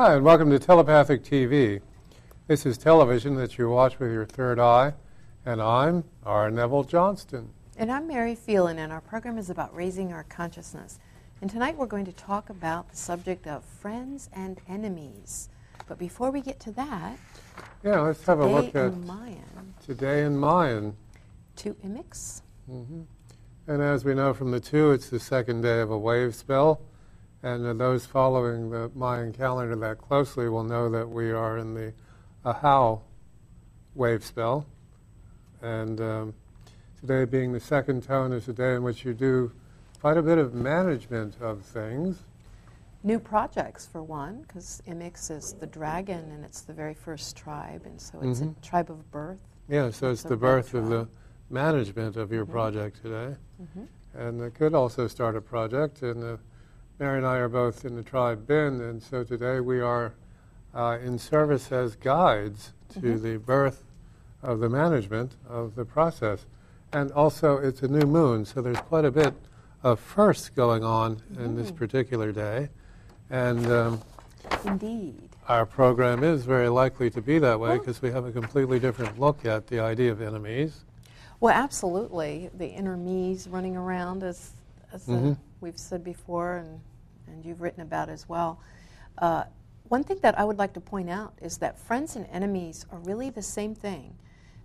Hi, and welcome to Telepathic TV. This is television that you watch with your third eye, and I'm R. Neville Johnston. And I'm Mary Phelan, and our program is about raising our consciousness. And tonight we're going to talk about the subject of friends and enemies. But before we get to that, Yeah, let's have a look at in Mayan, today in Mayan. two Imix. hmm And as we know from the two, it's the second day of a wave spell. And uh, those following the Mayan calendar that closely will know that we are in the Ahau wave spell. And um, today being the second tone is a day in which you do quite a bit of management of things. New projects, for one, because Imix is the dragon and it's the very first tribe, and so it's Mhm. a tribe of birth. Yeah, so it's It's the birth of the management of your Mhm. project today. Mhm. And it could also start a project. in uh, Mary and I are both in the tribe Bin, and so today we are uh, in service as guides to Mhm. the birth of the management of the process. And also, it's a new moon, so there's quite a bit of firsts going on in this Mhm. particular day. And um, Indeed. our program is very likely to be that way Well- because we have a completely different look at the idea of enemies. Well, absolutely. The inner me's running around, as, as uh, Mhm. we've said before, and, and you've written about as well. Uh, one thing that I would like to point out is that friends and enemies are really the same thing.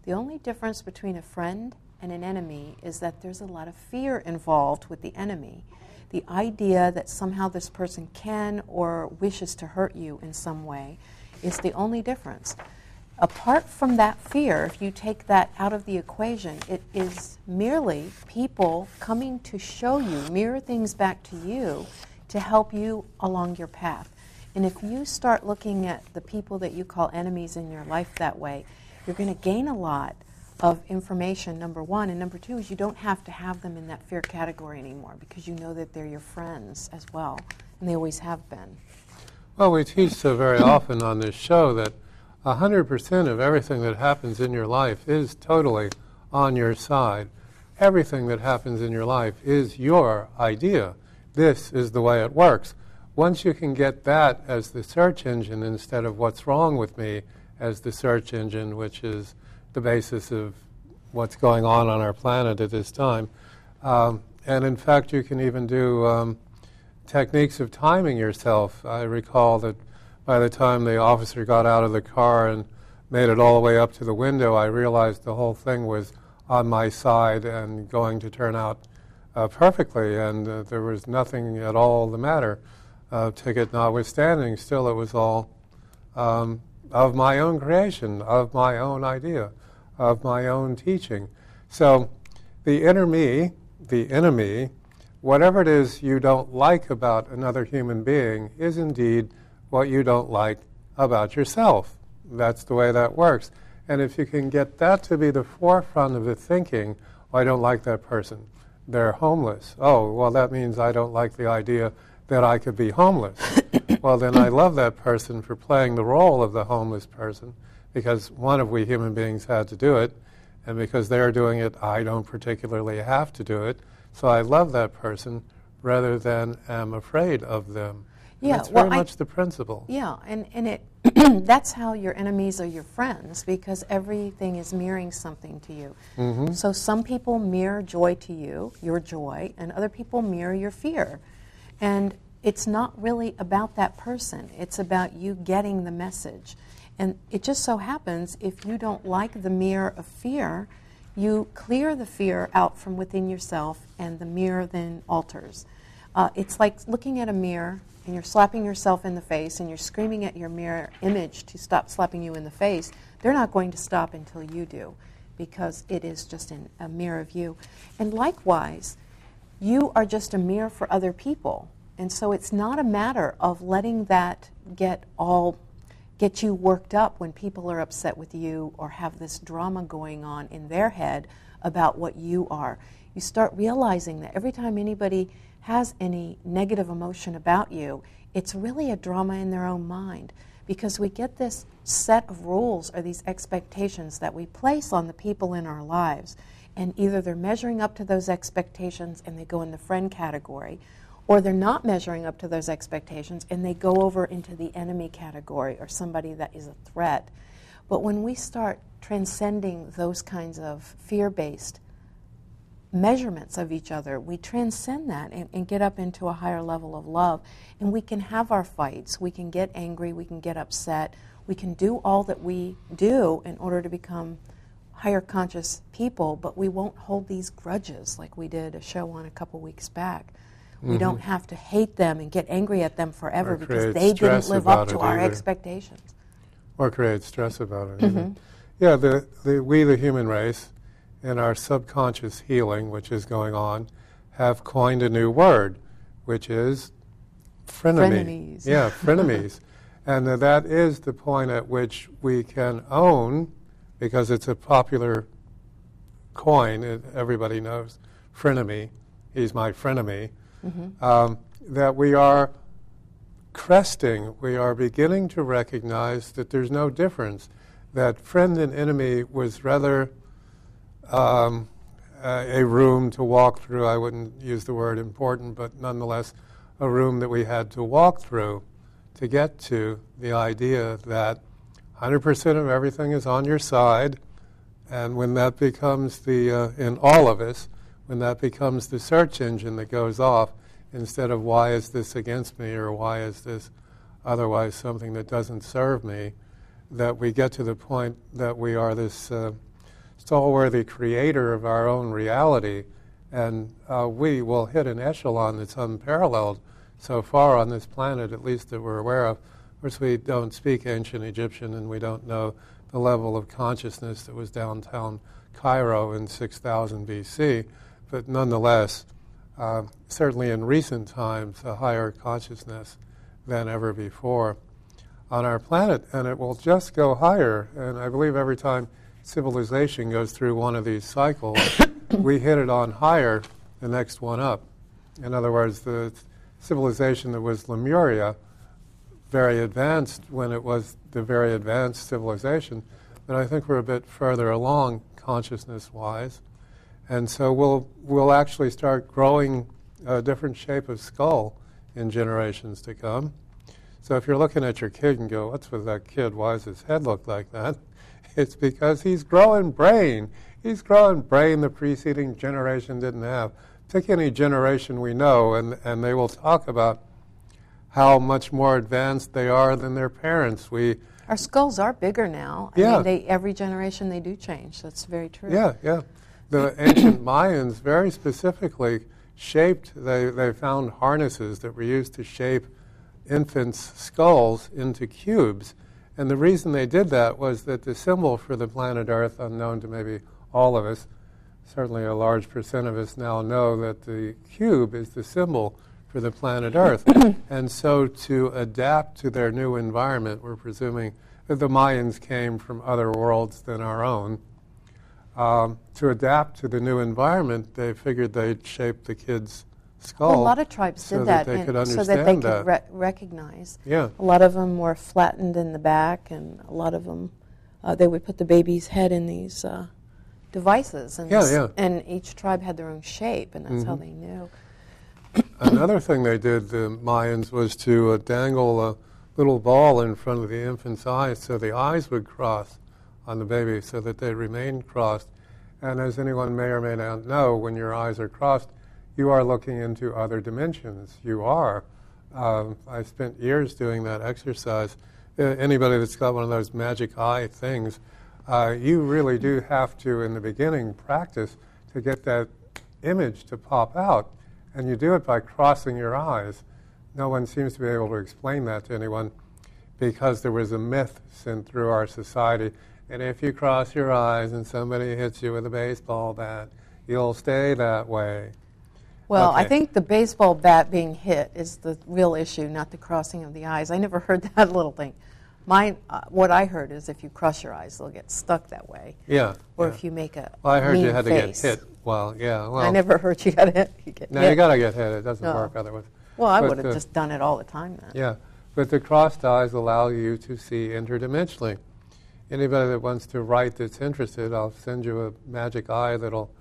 The only difference between a friend and an enemy is that there's a lot of fear involved with the enemy. The idea that somehow this person can or wishes to hurt you in some way is the only difference apart from that fear, if you take that out of the equation, it is merely people coming to show you, mirror things back to you to help you along your path. And if you start looking at the people that you call enemies in your life that way, you're going to gain a lot of information, number one. And number two is you don't have to have them in that fear category anymore because you know that they're your friends as well. And they always have been. Well, we teach so very often on this show that 100% of everything that happens in your life is totally on your side. Everything that happens in your life is your idea. This is the way it works. Once you can get that as the search engine instead of what's wrong with me as the search engine, which is the basis of what's going on on our planet at this time. Um, and in fact, you can even do um, techniques of timing yourself. I recall that by the time the officer got out of the car and made it all the way up to the window, I realized the whole thing was on my side and going to turn out uh, perfectly, and uh, there was nothing at all the matter. Uh, ticket notwithstanding, still it was all um, of my own creation, of my own idea, of my own teaching. So the inner me, the enemy, whatever it is you don't like about another human being is indeed what you don't like about yourself. That's the way that works. And if you can get that to be the forefront of the thinking, oh, I don't like that person. They're homeless. Oh, well, that means I don't like the idea that I could be homeless. well, then I love that person for playing the role of the homeless person because one of we human beings had to do it. And because they're doing it, I don't particularly have to do it. So I love that person rather than am afraid of them. Yeah, that's well, very I- much the principle. Yeah, and, and it that's how your enemies are your friends because everything is mirroring something to you. hmm So some people mirror joy to you, your joy, and other people mirror your fear. And it's not really about that person, it's about you getting the message. And it just so happens if you don't like the mirror of fear, you clear the fear out from within yourself, and the mirror then alters. Uh, it's like looking at a mirror and you're slapping yourself in the face and you're screaming at your mirror image to stop slapping you in the face. They're not going to stop until you do because it is just an, a mirror of you. And likewise, you are just a mirror for other people. And so it's not a matter of letting that get all get you worked up when people are upset with you or have this drama going on in their head about what you are. You start realizing that every time anybody has any negative emotion about you, it's really a drama in their own mind because we get this set of rules or these expectations that we place on the people in our lives. And either they're measuring up to those expectations and they go in the friend category, or they're not measuring up to those expectations and they go over into the enemy category or somebody that is a threat. But when we start transcending those kinds of fear based measurements of each other, we transcend that and, and, get up into a higher level of love. And we can have our fights. We can get angry. We can get upset. We can do all that we do in order to become higher conscious people, but we won't hold these grudges like we did a show on a couple weeks back. Mm-hmm. We don't have to hate them and get angry at them forever because they didn't live up to our either. expectations. Or create stress about it. Mm-hmm. Yeah, the, the, we, the human race, in our subconscious healing, which is going on, have coined a new word, which is frenemy. Frenemies. Yeah, frenemies. and that is the point at which we can own, because it's a popular coin, it, everybody knows frenemy, he's my frenemy, mm-hmm. um, that we are cresting, we are beginning to recognize that there's no difference, that friend and enemy was rather um, a room to walk through. I wouldn't use the word important, but nonetheless, a room that we had to walk through to get to the idea that 100% of everything is on your side. And when that becomes the, uh, in all of us, when that becomes the search engine that goes off, instead of why is this against me or why is this otherwise something that doesn't serve me, that we get to the point that we are this uh, stalworthy creator of our own reality, and uh, we will hit an echelon that's unparalleled so far on this planet, at least that we're aware of. Of course, we don't speak ancient Egyptian, and we don't know the level of consciousness that was downtown Cairo in 6000 BC, but nonetheless, uh, certainly in recent times, a higher consciousness than ever before on our planet, and it will just go higher. And I believe every time civilization goes through one of these cycles, we hit it on higher, the next one up. In other words, the civilization that was Lemuria, very advanced when it was the very advanced civilization, but I think we're a bit further along consciousness wise. And so we'll, we'll actually start growing a different shape of skull in generations to come. So if you're looking at your kid and go, What's with that kid? Why does his head look like that? It's because he's growing brain. He's growing brain the preceding generation didn't have. Take any generation we know, and, and they will talk about how much more advanced they are than their parents. We our skulls are bigger now. I yeah. Mean, they, every generation they do change. That's very true. Yeah, yeah. The ancient Mayans very specifically shaped, they, they found harnesses that were used to shape infants' skulls into cubes and the reason they did that was that the symbol for the planet Earth, unknown to maybe all of us, certainly a large percent of us now know that the cube is the symbol for the planet Earth. and so to adapt to their new environment, we're presuming that the Mayans came from other worlds than our own. Um, to adapt to the new environment, they figured they'd shape the kids' skull. Well, a lot of tribes so did that, that, so that they that. could re- recognize. Yeah. A lot of them were flattened in the back, and a lot of them, uh, they would put the baby's head in these uh, devices. And, yeah, yeah. and each tribe had their own shape, and that's mm-hmm. how they knew. Another thing they did, the Mayans, was to uh, dangle a little ball in front of the infant's eyes so the eyes would cross on the baby so that they remained crossed. And as anyone may or may not know, when your eyes are crossed, you are looking into other dimensions. You are. Um, I spent years doing that exercise. Uh, anybody that's got one of those magic eye things, uh, you really do have to, in the beginning, practice to get that image to pop out. And you do it by crossing your eyes. No one seems to be able to explain that to anyone because there was a myth sent through our society. And if you cross your eyes and somebody hits you with a baseball bat, you'll stay that way. Well, okay. I think the baseball bat being hit is the real issue, not the crossing of the eyes. I never heard that little thing. Mine, uh, what I heard is if you cross your eyes, they'll get stuck that way. Yeah. Or yeah. if you make a well, I heard you had face. to get hit. Well, yeah. Well, I never heard you got hit. You get no, hit. you got to get hit. It doesn't no. work otherwise. Well, I would have just done it all the time then. Yeah, but the crossed eyes allow you to see interdimensionally. Anybody that wants to write that's interested, I'll send you a magic eye that'll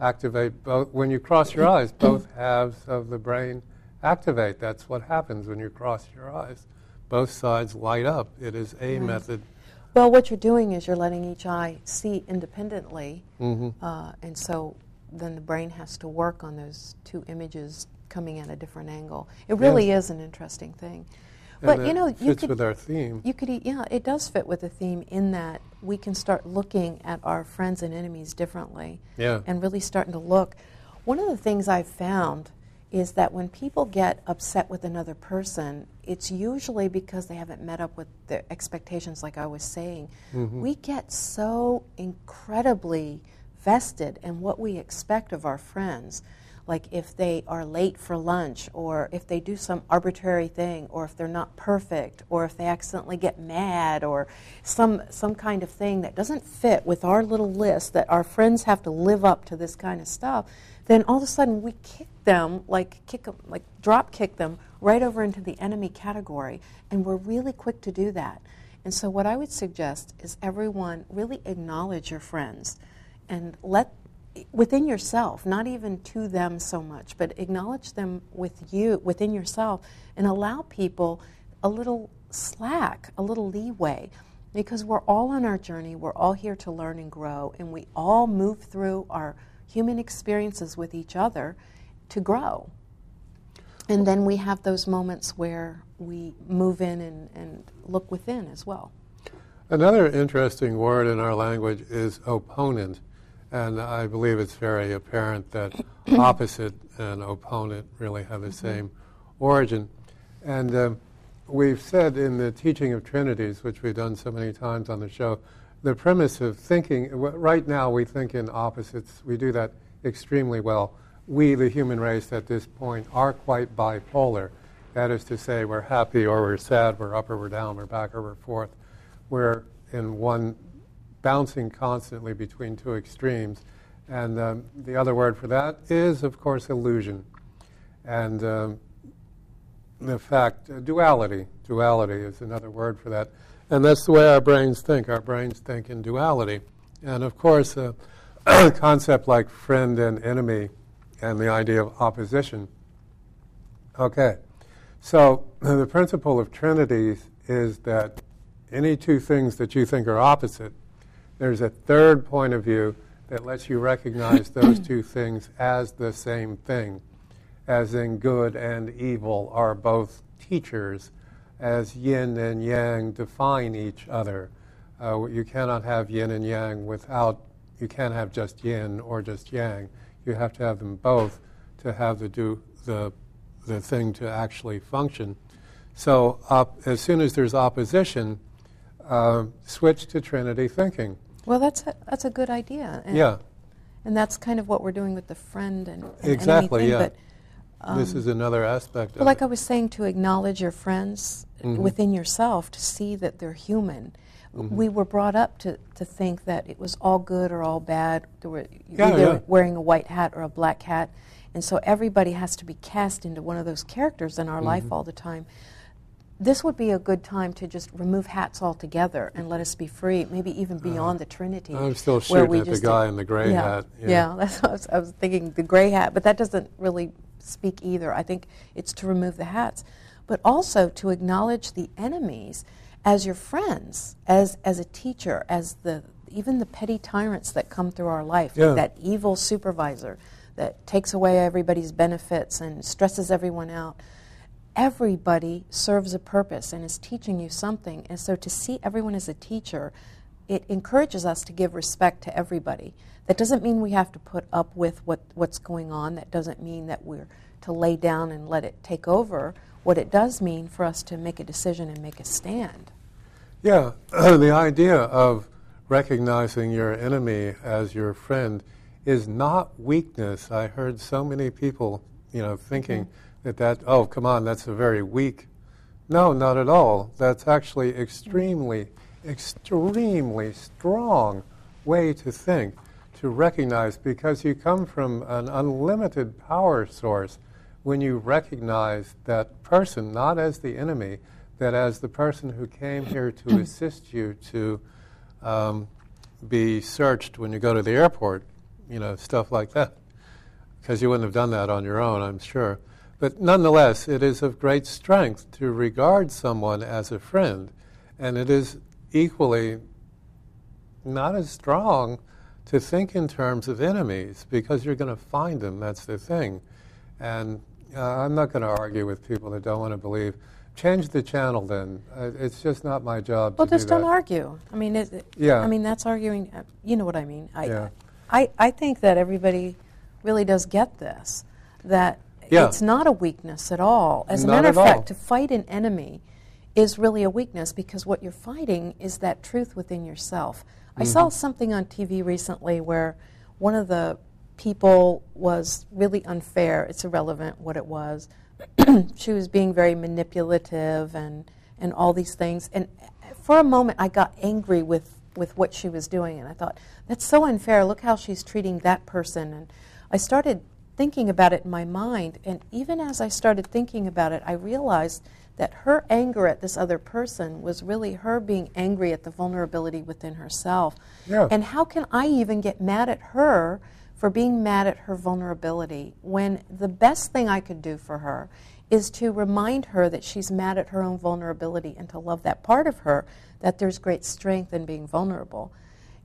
activate both. When you cross your eyes, both halves of the brain activate. That's what happens when you cross your eyes. Both sides light up. It is a method. Well, what you're doing is you're letting each eye see independently, Mhm. uh, and so then the brain has to work on those two images coming at a different angle. It really Yes. is an interesting thing. But it you know, you fits could with our theme. you could yeah, it does fit with the theme in that we can start looking at our friends and enemies differently. Yeah. and really starting to look. One of the things I've found is that when people get upset with another person, it's usually because they haven't met up with their expectations, like I was saying. Mm-hmm. We get so incredibly vested in what we expect of our friends. Like if they are late for lunch, or if they do some arbitrary thing, or if they're not perfect, or if they accidentally get mad, or some, some kind of thing that doesn't fit with our little list that our friends have to live up to this kind of stuff, then all of a sudden we kick them, like kick 'em- like drop kick them right over into the enemy category, and we're really quick to do that. And so, what I would suggest is everyone really acknowledge your friends and let within yourself, not even to them so much, but acknowledge them with you within yourself and allow people a little slack, a little leeway. Because we're all on our journey, we're all here to learn and grow, and we all move through our human experiences with each other to grow. And then we have those moments where we move in and, and look within as well. Another interesting word in our language is opponent. And I believe it's very apparent that opposite and opponent really have the same origin. And um, we've said in the teaching of Trinities, which we've done so many times on the show, the premise of thinking, w- right now we think in opposites. We do that extremely well. We, the human race, at this point, are quite bipolar. That is to say, we're happy or we're sad, we're up or we're down, we're back or we're forth. We're in one bouncing constantly between two extremes. And um, the other word for that is, of course, illusion. And um, the fact, uh, duality. Duality is another word for that. And that's the way our brains think. Our brains think in duality. And of course, a concept like friend and enemy and the idea of opposition. Okay. So the principle of trinities is that any two things that you think are opposite, there's a third point of view that lets you recognize those two things as the same thing, as in good and evil are both teachers, as yin and yang define each other. Uh, you cannot have yin and yang without, you can't have just yin or just yang. You have to have them both to have the, do, the, the thing to actually function. So, op- as soon as there's opposition, uh, switch to Trinity thinking. Well, that's a, that's a good idea. And, Yeah, And that's kind of what we're doing with the friend and, and Exactly, enemy thing. yeah. But, this is another aspect of like it. I was saying, to acknowledge your friends Mm-hmm. within yourself, to see that they're human. Mm-hmm. We were brought up to, to think that it was all good or all bad. There were Yeah, either yeah. wearing a white hat or a black hat. And so everybody has to be cast into one of those characters in our Mm-hmm. life all the time. This would be a good time to just remove hats altogether and let us be free, maybe even beyond the Trinity. Uh, I'm still shooting at the guy in the gray yeah, hat, yeah. Yeah, that's what I was, I was thinking, the gray hat, but that doesn't really speak either. I think it's to remove the hats, but also to acknowledge the enemies as your friends, as as a teacher, as the even the petty tyrants that come through our life, Yeah. like that evil supervisor that takes away everybody's benefits and stresses everyone out everybody serves a purpose and is teaching you something. And so to see everyone as a teacher, it encourages us to give respect to everybody. That doesn't mean we have to put up with what, what's going on. That doesn't mean that we're to lay down and let it take over. What it does mean for us to make a decision and make a stand. Yeah, the idea of recognizing your enemy as your friend is not weakness. I heard so many people, you know, thinking mm-hmm. That that oh come on, that's a very weak. No, not at all. That's actually extremely, extremely strong way to think, to recognize because you come from an unlimited power source when you recognize that person not as the enemy, that as the person who came here to assist you to um, be searched when you go to the airport, you know, stuff like that. Because you wouldn't have done that on your own, I'm sure. But nonetheless, it is of great strength to regard someone as a friend, and it is equally not as strong to think in terms of enemies because you're going to find them. That's the thing. And uh, I'm not going to argue with people that don't want to believe. Change the channel then. Uh, it's just not my job well, to just do don't that. argue. I mean, it, Yeah. I mean that's arguing. uh, You know what I mean? I, Yeah. I, I think that everybody really does get this. That Yeah. it's not a weakness at all. As a matter of fact, all. to fight an enemy is really a weakness because what you're fighting is that truth within yourself. I saw Mm-hmm. something on TV recently where one of the people was really unfair. It's irrelevant what it was. she was being very manipulative and, and all these things. And for a moment, I got angry with, with what she was doing. And I thought, that's so unfair. Look how she's treating that person. And I started thinking about it in my mind. And even as I started thinking about it, I realized that her anger at this other person was really her being angry at the vulnerability within herself. Yeah. And how can I even get mad at her for being mad at her vulnerability when the best thing I could do for her is to remind her that she's mad at her own vulnerability and to love that part of her, that there's great strength in being vulnerable.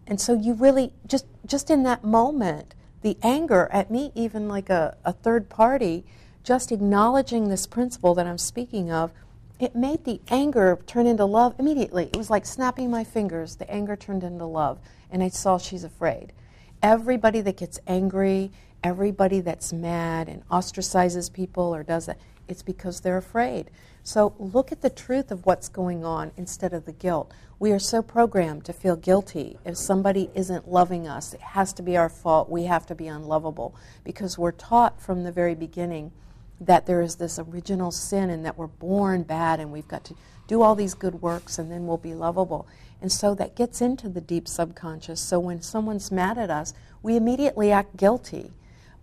And so you really, just, just in that moment, the anger at me, even like a, a third party, just acknowledging this principle that I'm speaking of, it made the anger turn into love immediately. It was like snapping my fingers. The anger turned into love, and I saw she's afraid. Everybody that gets angry, everybody that's mad and ostracizes people or does that, it's because they're afraid. So look at the truth of what's going on instead of the guilt. We are so programmed to feel guilty if somebody isn't loving us. It has to be our fault. We have to be unlovable because we're taught from the very beginning that there is this original sin and that we're born bad and we've got to do all these good works and then we'll be lovable. And so that gets into the deep subconscious. So when someone's mad at us, we immediately act guilty.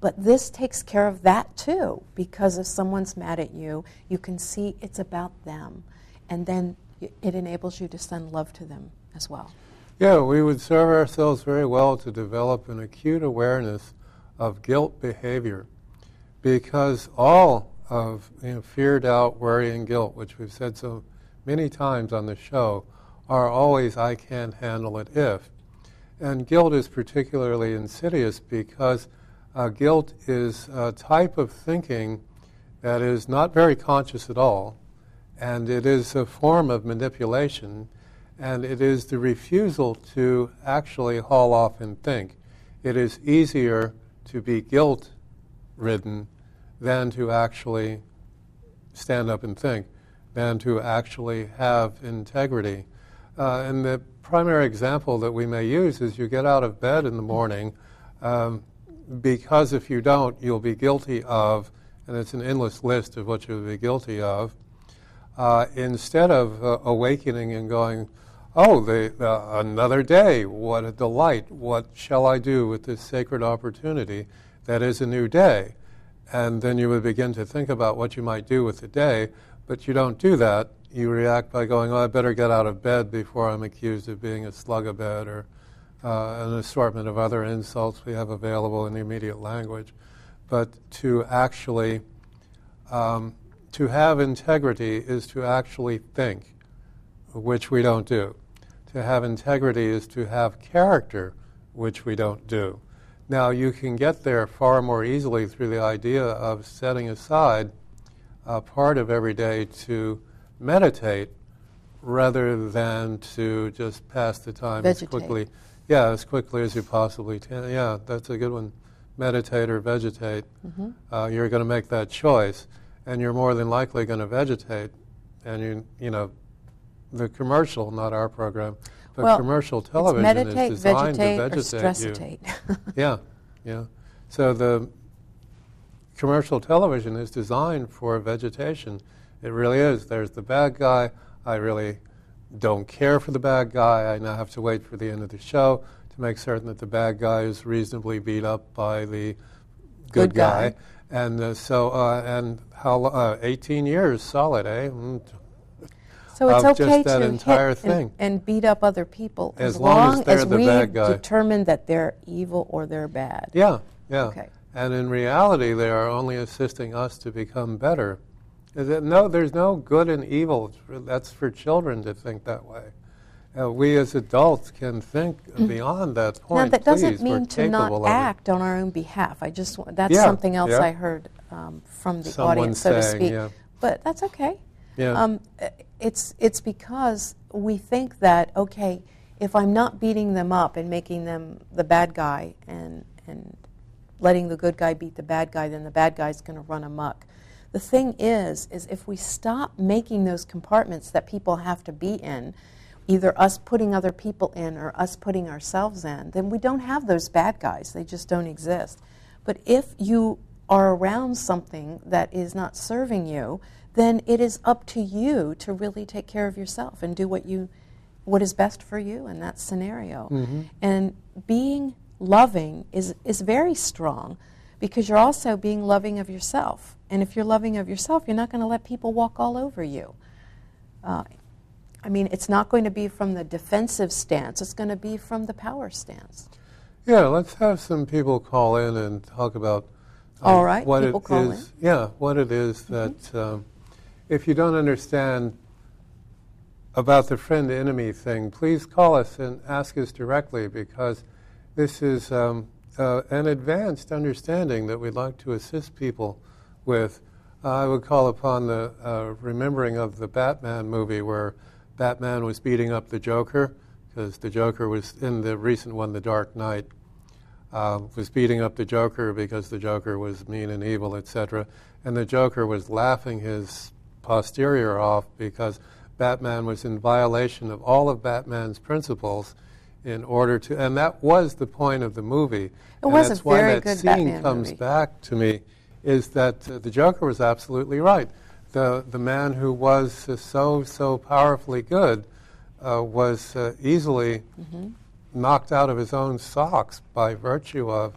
But this takes care of that too, because if someone's mad at you, you can see it's about them. And then it enables you to send love to them as well. Yeah, we would serve ourselves very well to develop an acute awareness of guilt behavior because all of you know, fear, doubt, worry, and guilt, which we've said so many times on the show, are always I can't handle it if. And guilt is particularly insidious because uh, guilt is a type of thinking that is not very conscious at all, and it is a form of manipulation, and it is the refusal to actually haul off and think. It is easier to be guilt ridden than to actually stand up and think, than to actually have integrity. Uh, and the primary example that we may use is you get out of bed in the morning um, because if you don't, you'll be guilty of, and it's an endless list of what you'll be guilty of, uh, instead of uh, awakening and going, oh, the, uh, another day, what a delight, what shall I do with this sacred opportunity that is a new day? And then you would begin to think about what you might do with the day, but you don't do that. You react by going, oh, I better get out of bed before I'm accused of being a slug of bed or uh, an assortment of other insults we have available in the immediate language. But to actually, um, to have integrity is to actually think, which we don't do. To have integrity is to have character, which we don't do. Now, you can get there far more easily through the idea of setting aside a part of every day to meditate rather than to just pass the time Vegetate. as quickly. Yeah, as quickly as you possibly can. Yeah, that's a good one. Meditate or vegetate. Mm-hmm. Uh, you're going to make that choice, and you're more than likely going to vegetate. And you, you know, the commercial, not our program, but well, commercial television meditate, is designed vegetate, to vegetate you. Yeah, yeah. So the commercial television is designed for vegetation. It really is. There's the bad guy. I really don't care for the bad guy. I now have to wait for the end of the show to make certain that the bad guy is reasonably beat up by the good, Good guy. And uh, so, uh, and how uh, 18 years solid, eh? Mm, So it's of okay to entire hit thing. And, and beat up other people As long as they're the we bad guy. determine that they're evil or they're bad. Yeah, yeah. Okay. And in reality, they are only assisting us to become better. Is it, no, there's no good and evil. That's for children to think that way. Uh, we as adults can think mm. beyond that point. Now, that doesn't Please, mean to not act on our own behalf. I just that's yeah, something else yeah. I heard um, from the Someone audience, so saying, to speak. Yeah. But that's okay. Yeah. Um, it's it's because we think that okay, if I'm not beating them up and making them the bad guy and and letting the good guy beat the bad guy, then the bad guy's going to run amok. The thing is, is if we stop making those compartments that people have to be in, either us putting other people in or us putting ourselves in, then we don't have those bad guys. They just don't exist. But if you are around something that is not serving you, then it is up to you to really take care of yourself and do what you what is best for you in that scenario. Mm-hmm. And being loving is, is very strong because you're also being loving of yourself. And if you're loving of yourself, you're not going to let people walk all over you. Uh, I mean, it's not going to be from the defensive stance, it's going to be from the power stance. Yeah, let's have some people call in and talk about um, all right, what people it is. Yeah, what it is mm-hmm. that um, if you don't understand about the friend enemy thing, please call us and ask us directly because this is um, uh, an advanced understanding that we'd like to assist people with. Uh, I would call upon the uh, remembering of the Batman movie where Batman was beating up the Joker because the Joker was in the recent one, The Dark Knight, uh, was beating up the Joker because the Joker was mean and evil, etc. And the Joker was laughing his posterior off because Batman was in violation of all of Batman's principles in order to, and that was the point of the movie. It and was that's a why very that good scene Batman comes movie. back to me, is that uh, the Joker was absolutely right. The the man who was uh, so so powerfully good uh, was uh, easily Mm-hmm. knocked out of his own socks by virtue of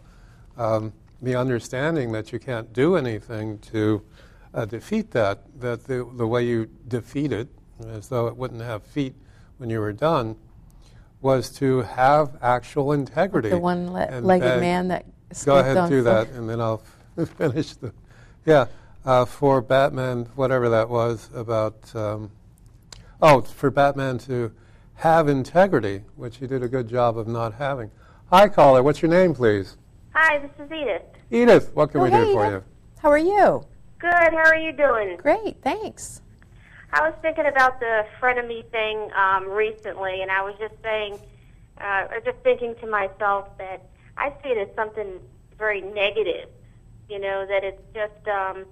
um, the understanding that you can't do anything to uh, defeat that. That the the way you defeat it, as though it wouldn't have feet when you were done, was to have actual integrity. The one le- legged uh, man that Go ahead, do that, and then I'll finish the. Yeah, uh, for Batman, whatever that was about. Um, oh, for Batman to have integrity, which he did a good job of not having. Hi, caller. What's your name, please? Hi, this is Edith. Edith. What can Oh, we hey, do for Edith. you? How are you? Good. How are you doing? Great, thanks. I was thinking about the frenemy thing um, recently, and I was just saying, uh, or just thinking to myself that I see it as something very negative. You know, that it's just um,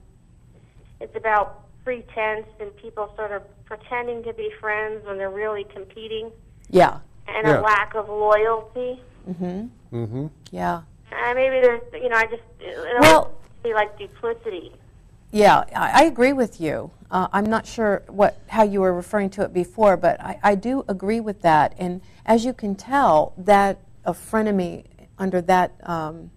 it's about pretense and people sort of pretending to be friends when they're really competing, Yeah. and Yeah. a lack of loyalty. Mm-hmm. Mm-hmm. Yeah. Uh, maybe there's, you know, I just it Well- be like duplicity. Yeah, I, I agree with you. Uh, I'm not sure what how you were referring to it before, but I, I do agree with that. And as you can tell, that a frenemy under that um,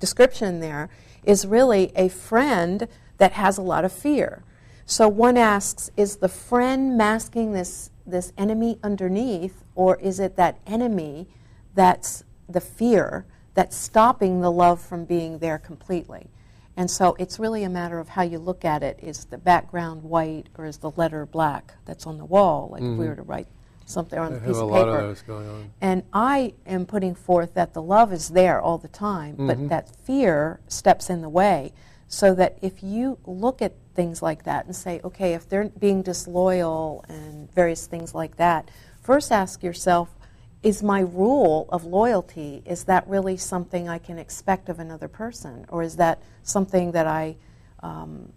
description there is really a friend that has a lot of fear. So one asks, is the friend masking this this enemy underneath, or is it that enemy that's the fear that's stopping the love from being there completely? And so it's really a matter of how you look at it. Is the background white or is the letter black that's on the wall? Like if we mm-hmm. were to write something on I a have piece a of lot paper. of those going on. And I am putting forth that the love is there all the time, but that fear steps in the way. So that if you look at things like that and say, okay, if they're being disloyal and various things like that, first ask yourself, is my rule of loyalty, is that really something I can expect of another person? Or is that something that I, um,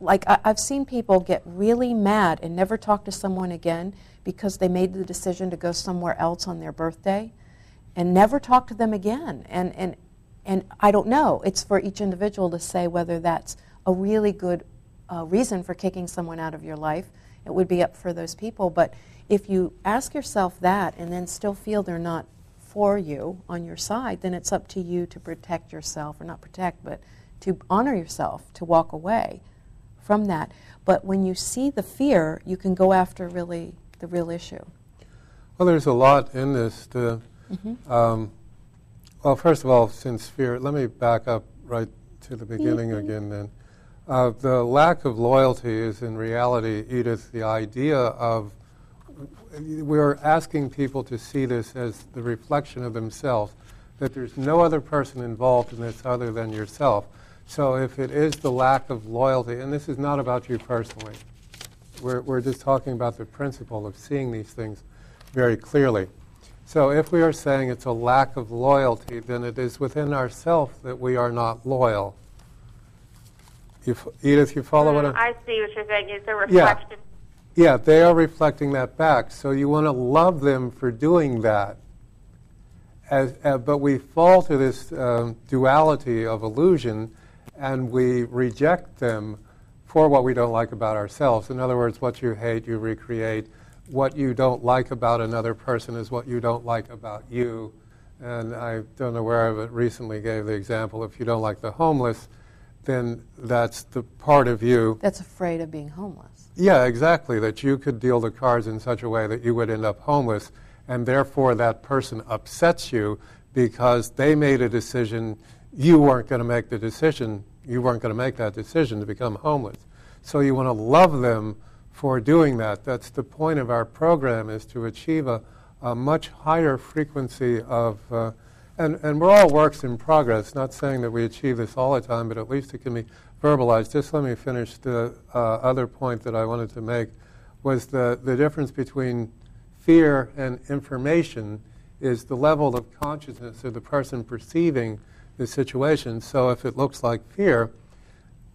like, I, I've seen people get really mad and never talk to someone again because they made the decision to go somewhere else on their birthday and never talk to them again. And, and, and I don't know. It's for each individual to say whether that's a really good uh, reason for kicking someone out of your life. It would be up for those people. But if you ask yourself that and then still feel they're not for you on your side, then it's up to you to protect yourself, or not protect, but to honor yourself, to walk away from that. But when you see the fear, you can go after really the real issue. Well, there's a lot in this. The, Mm-hmm. um, Well, first of all, since fear, let me back up right to the beginning again then. Uh, the lack of loyalty is in reality, Edith, the idea of we're asking people to see this as the reflection of themselves, that there's no other person involved in this other than yourself. So if it is the lack of loyalty, and this is not about you personally, we're, we're just talking about the principle of seeing these things very clearly. So if we are saying it's a lack of loyalty, then it is within ourselves that we are not loyal. You f- Edith, you follow what Mm, I'm I see what you're saying. It's a reflection. Yeah, they are reflecting that back. So you want to love them for doing that. As, uh, but we fall to this um, duality of illusion and we reject them for what we don't like about ourselves. In other words, what you hate, you recreate. What you don't like about another person is what you don't like about you. And I don't know where I recently gave the example if you don't like the homeless, then that's the part of you That's afraid of being homeless. yeah, exactly. That you could deal the cards in such a way that you would end up homeless, and therefore that person upsets you because they made a decision. You weren't going to make the decision. You weren't going to make that decision to become homeless. So you want to love them for doing that. That's the point of our program: is to achieve a, a much higher frequency of. Uh, and, and we're all works in progress. Not saying that we achieve this all the time, but at least it can be verbalized. Just let me finish the uh, other point that I wanted to make was the, the difference between fear and information is the level of consciousness of the person perceiving the situation. So if it looks like fear,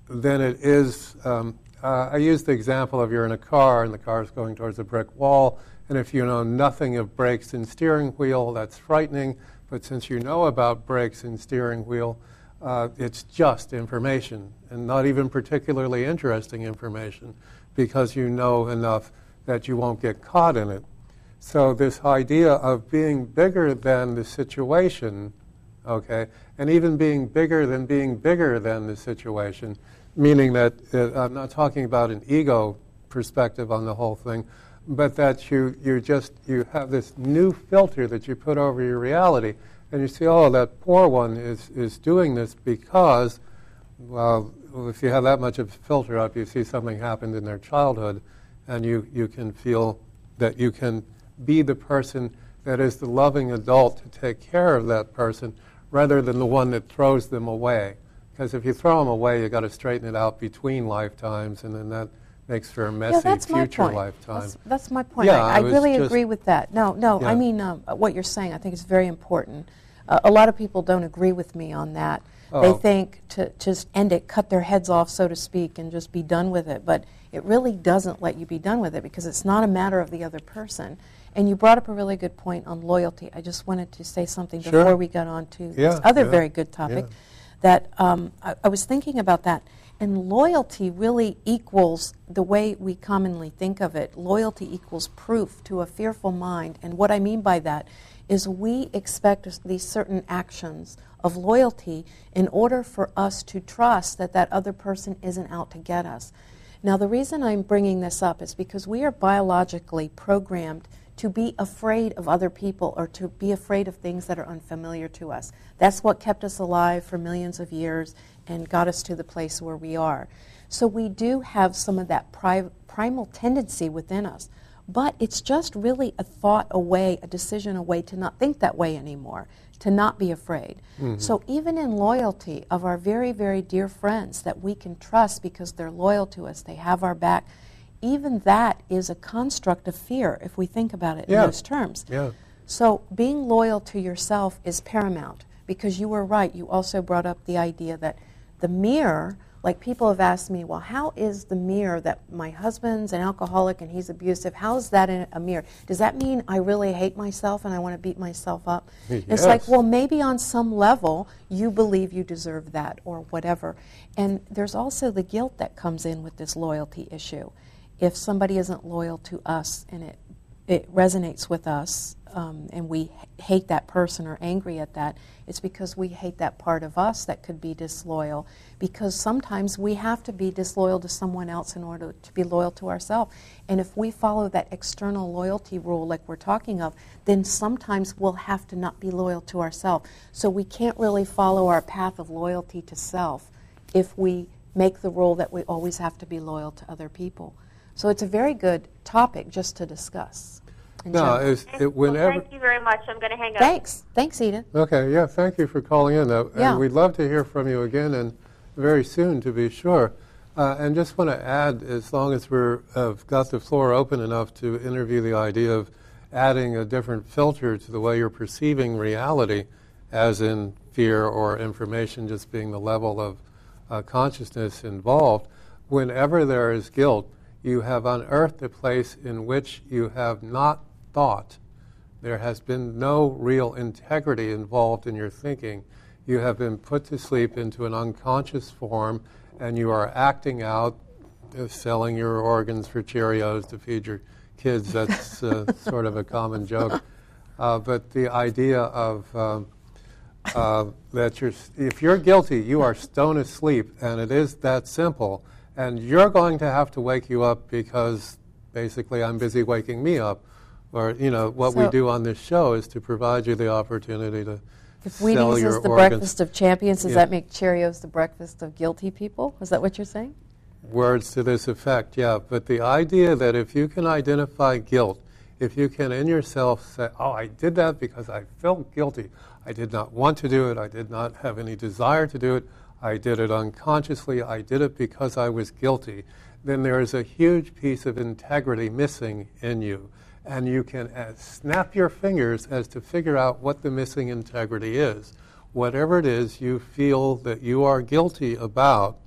then it is. Um, uh, I use the example of you're in a car and the car is going towards a brick wall, and if you know nothing of brakes and steering wheel, that's frightening. But since you know about brakes and steering wheel, uh, it's just information and not even particularly interesting information because you know enough that you won't get caught in it. So, this idea of being bigger than the situation, okay, and even being bigger than being bigger than the situation, meaning that uh, I'm not talking about an ego perspective on the whole thing, but that you, you just you have this new filter that you put over your reality. And you see oh that poor one is, is doing this because well if you have that much of a filter up you see something happened in their childhood and you, you can feel that you can be the person that is the loving adult to take care of that person rather than the one that throws them away because if you throw them away you've got to straighten it out between lifetimes and then that makes for a messy yeah, that's my future point. lifetime. That's, that's my point. Yeah, I, I I really agree with that. No, no, I mean um, what you're saying. I think is very important. Uh, a lot of people don't agree with me on that. Oh. They think to just end it, cut their heads off, so to speak, and just be done with it. But it really doesn't let you be done with it because it's not a matter of the other person. And you brought up a really good point on loyalty. I just wanted to say something Sure. before we got on to Yeah, this other yeah, very good topic. yeah. That um, I, I was thinking about that. And loyalty really equals the way we commonly think of it. Loyalty equals proof to a fearful mind. And what I mean by that is we expect these certain actions of loyalty in order for us to trust that that other person isn't out to get us. Now, the reason I'm bringing this up is because we are biologically programmed to be afraid of other people or to be afraid of things that are unfamiliar to us. That's what kept us alive for millions of years and got us to the place where we are. So we do have some of that pri- primal tendency within us. But it's just really a thought away, a decision away to not think that way anymore, to not be afraid. Mm-hmm. So even in loyalty of our very, very dear friends that we can trust because they're loyal to us, they have our back, even that is a construct of fear if we think about it Yeah. in those terms. Yeah. So being loyal to yourself is paramount because you were right. You also brought up the idea that the mirror, like people have asked me, well, how is the mirror that my husband's an alcoholic and he's abusive? How is that in a mirror? Does that mean I really hate myself and I want to beat myself up? It's like, well, maybe on some level you believe you deserve that or whatever. And there's also the guilt that comes in with this loyalty issue. If somebody isn't loyal to us and it it resonates with us um, and we hate that person or angry at that, it's because we hate that part of us that could be disloyal. Because sometimes we have to be disloyal to someone else in order to be loyal to ourselves. And if we follow that external loyalty rule, like we're talking of, then sometimes we'll have to not be loyal to ourselves. So we can't really follow our path of loyalty to self if we make the rule that we always have to be loyal to other people. So it's a very good topic just to discuss. No, general. it's, it, Well, whenever. thank you very much. I'm going to hang up. Thanks. Thanks, Edith. Okay, yeah, thank you for calling in. Uh, Yeah. And we'd love to hear from you again and very soon, to be sure. Uh, and just want to add, as long as we've uh, got the floor open enough to interview the idea of adding a different filter to the way you're perceiving reality, as in fear or information just being the level of uh, consciousness involved, whenever there is guilt, you have unearthed a place in which you have not thought. There has been no real integrity involved in your thinking. You have been put to sleep into an unconscious form, and you are acting out, uh, selling your organs for Cheerios to feed your kids. That's uh, sort of a common joke. Uh, but the idea of um, uh, that you're, if you're guilty, you are stone asleep, and it is that simple. And you're going to have to wake you up because basically I'm busy waking me up. Or, you know, what we do on this show is to provide you the opportunity to If sell Wheaties your is the organs. breakfast of champions, does Yeah. that make Cheerios the breakfast of guilty people? Is that what you're saying? Words to this effect, yeah. But the idea that if you can identify guilt, if you can in yourself say, oh, I did that because I felt guilty. I did not want to do it. I did not have any desire to do it. I did it unconsciously. I did it because I was guilty. Then there is a huge piece of integrity missing in you. And you can uh, snap your fingers as to figure out what the missing integrity is. Whatever it is you feel that you are guilty about,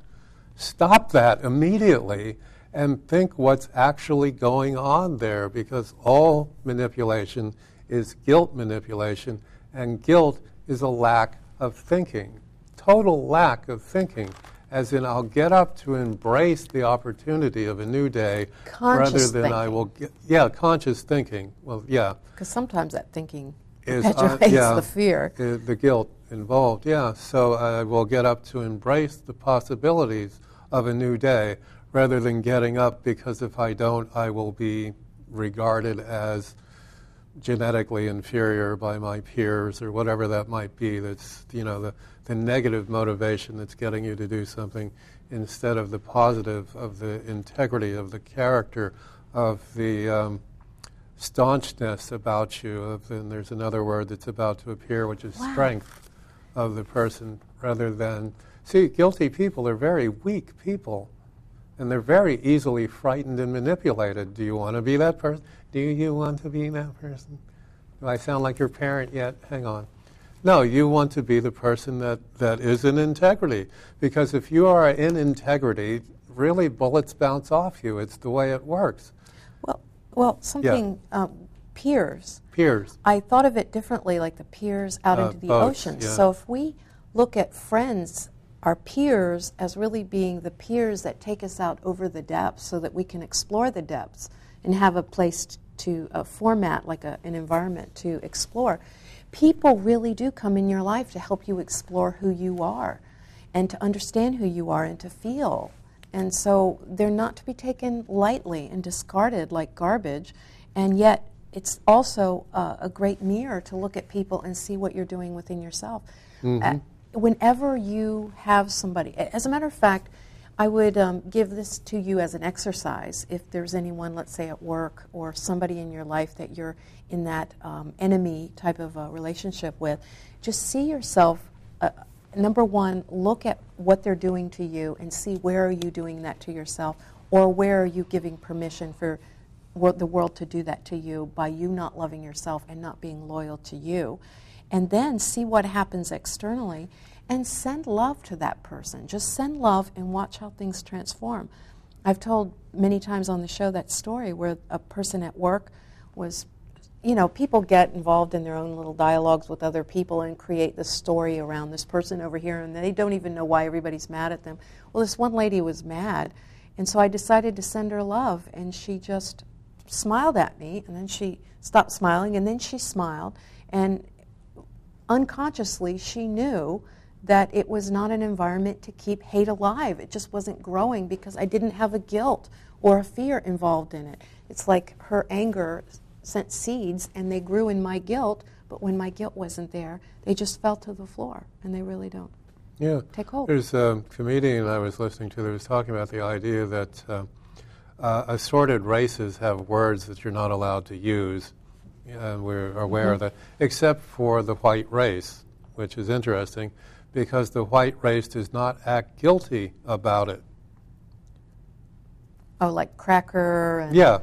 stop that immediately and think what's actually going on there because all manipulation is guilt manipulation and guilt is a lack of thinking total lack of thinking as in i'll get up to embrace the opportunity of a new day rather Conscious than i will get yeah conscious thinking well yeah Because sometimes that thinking is, uh, yeah, the fear. uh, the guilt involved. Yeah, so I will get up to embrace the possibilities of a new day rather than getting up because if I don't, I will be regarded as genetically inferior by my peers or whatever that might be. That's you know the, the negative motivation that's getting you to do something instead of the positive of the integrity of the character of the um, staunchness about you. Of, and there's another word that's about to appear, which is Wow. strength of the person, rather than see guilty people are very weak people. And they're very easily frightened and manipulated. Do you want to be that person? Do you want to be that person? Do I sound like your parent yet? Hang on. No, you want to be the person that, that is in integrity. Because if you are in integrity, really bullets bounce off you. It's the way it works. Well, well, something um, peers. Peers. I thought of it differently, like the peers out Uh, into the boats, ocean. yeah. So if we look at friends, our peers, as really being the peers that take us out over the depths, so that we can explore the depths and have a place to a format, like a, an environment to explore. People really do come in your life to help you explore who you are, and to understand who you are, and to feel. And so they're not to be taken lightly and discarded like garbage. And yet, it's also uh, a great mirror to look at people and see what you're doing within yourself. Uh, whenever you have somebody, as a matter of fact, I would um, give this to you as an exercise. If there's anyone, let's say at work, or somebody in your life that you're in that um, enemy type of a relationship with, just see yourself. Uh, number one, look at what they're doing to you and see where are you doing that to yourself, or where are you giving permission for the world to do that to you by you not loving yourself and not being loyal to you. And then see what happens externally and send love to that person. Just send love and watch how things transform. I've told many times on the show that story where a person at work was, you know, people get involved in their own little dialogues with other people and create this story around this person over here, and they don't even know why everybody's mad at them. Well, this one lady was mad, and so I decided to send her love, and she just smiled at me, and then she stopped smiling, and then she smiled. And unconsciously, she knew that it was not an environment to keep hate alive. It just wasn't growing because I didn't have a guilt or a fear involved in it. It's like her anger sent seeds and they grew in my guilt, but when my guilt wasn't there, they just fell to the floor and they really don't Yeah. take hold. There's a comedian I was listening to that was talking about the idea that uh, uh, assorted races have words that you're not allowed to use. And we're aware of that, except for the white race, which is interesting because the white race does not act guilty about it. Oh, like cracker and Yeah,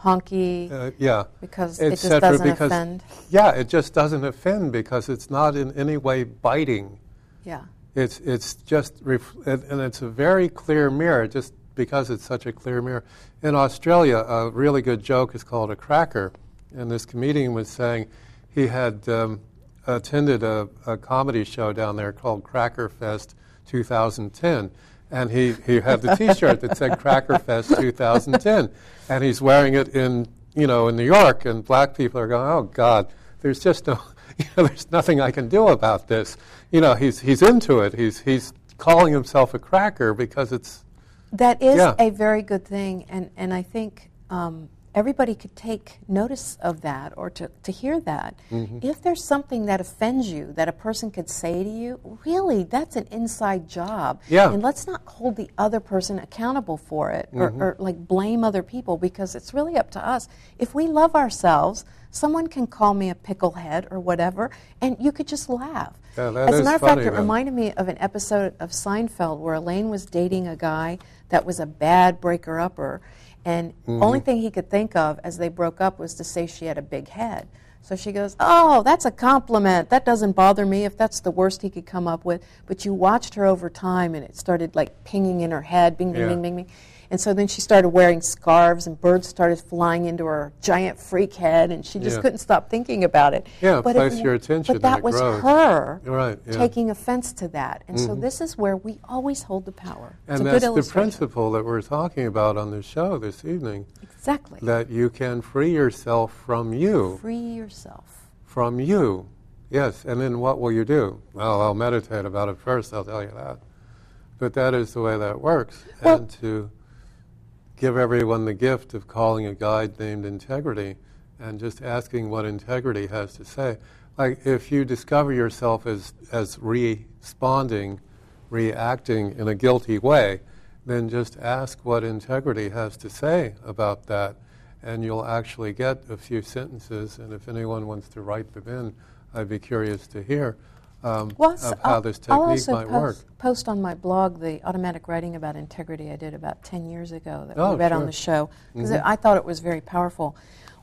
honky uh, yeah. because it just doesn't because- offend. Yeah, it just doesn't offend because it's not in any way biting. Yeah. It's it's just ref- and and it's a very clear mirror. Just because it's such a clear mirror. In Australia, a really good joke is called a cracker, and this comedian was saying he had um, attended a, a comedy show down there called Cracker Fest 2010, and he he had the T-shirt that said Cracker Fest 2010, and he's wearing it in you know in New York, and black people are going, oh God, there's just no. You know, there's nothing I can do about this. You know, he's he's into it. He's he's calling himself a cracker because it's That is Yeah. a very good thing, and, and I think um, everybody could take notice of that or to, to hear that. Mm-hmm. If there's something that offends you that a person could say to you, really, that's an inside job. Yeah. And let's not hold the other person accountable for it or, Mm-hmm. or like blame other people because it's really up to us. If we love ourselves, someone can call me a picklehead or whatever, and you could just laugh. Yeah, As a matter of fact, it reminded me of an episode of Seinfeld where Elaine was dating a guy that was a bad breaker upper, and Mm-hmm. only thing he could think of as they broke up was to say she had a big head. So she goes, "Oh, that's a compliment. That doesn't bother me if that's the worst he could come up with." But you watched her over time, and it started like pinging in her head, bing, bing, Yeah. bing, bing, bing. And so then she started wearing scarves, and birds started flying into her giant freak head, and she just Yeah. couldn't stop thinking about it. Yeah, but place it, your attention But that was grows. her Right, yeah. taking offense to that. And so mm-hmm. this is where we always hold the power. and that's the principle that we're talking about on the show this evening. Exactly. That you can free yourself from you, Free yourself. from you. Yes, and then what will you do? Well, I'll meditate about it first. I'll tell you that. But that is the way that works, Well- and to give everyone the gift of calling a guide named integrity and just asking what integrity has to say. Like if you discover yourself as, as responding, reacting in a guilty way, then just ask what integrity has to say about that, and you'll actually get a few sentences. And if anyone wants to write them in, I'd be curious to hear um, Well, of how I'll- this technique also might work. post, post on my blog the automatic writing about integrity I did about 10 years ago that Oh, we read on the show because I thought it was very powerful.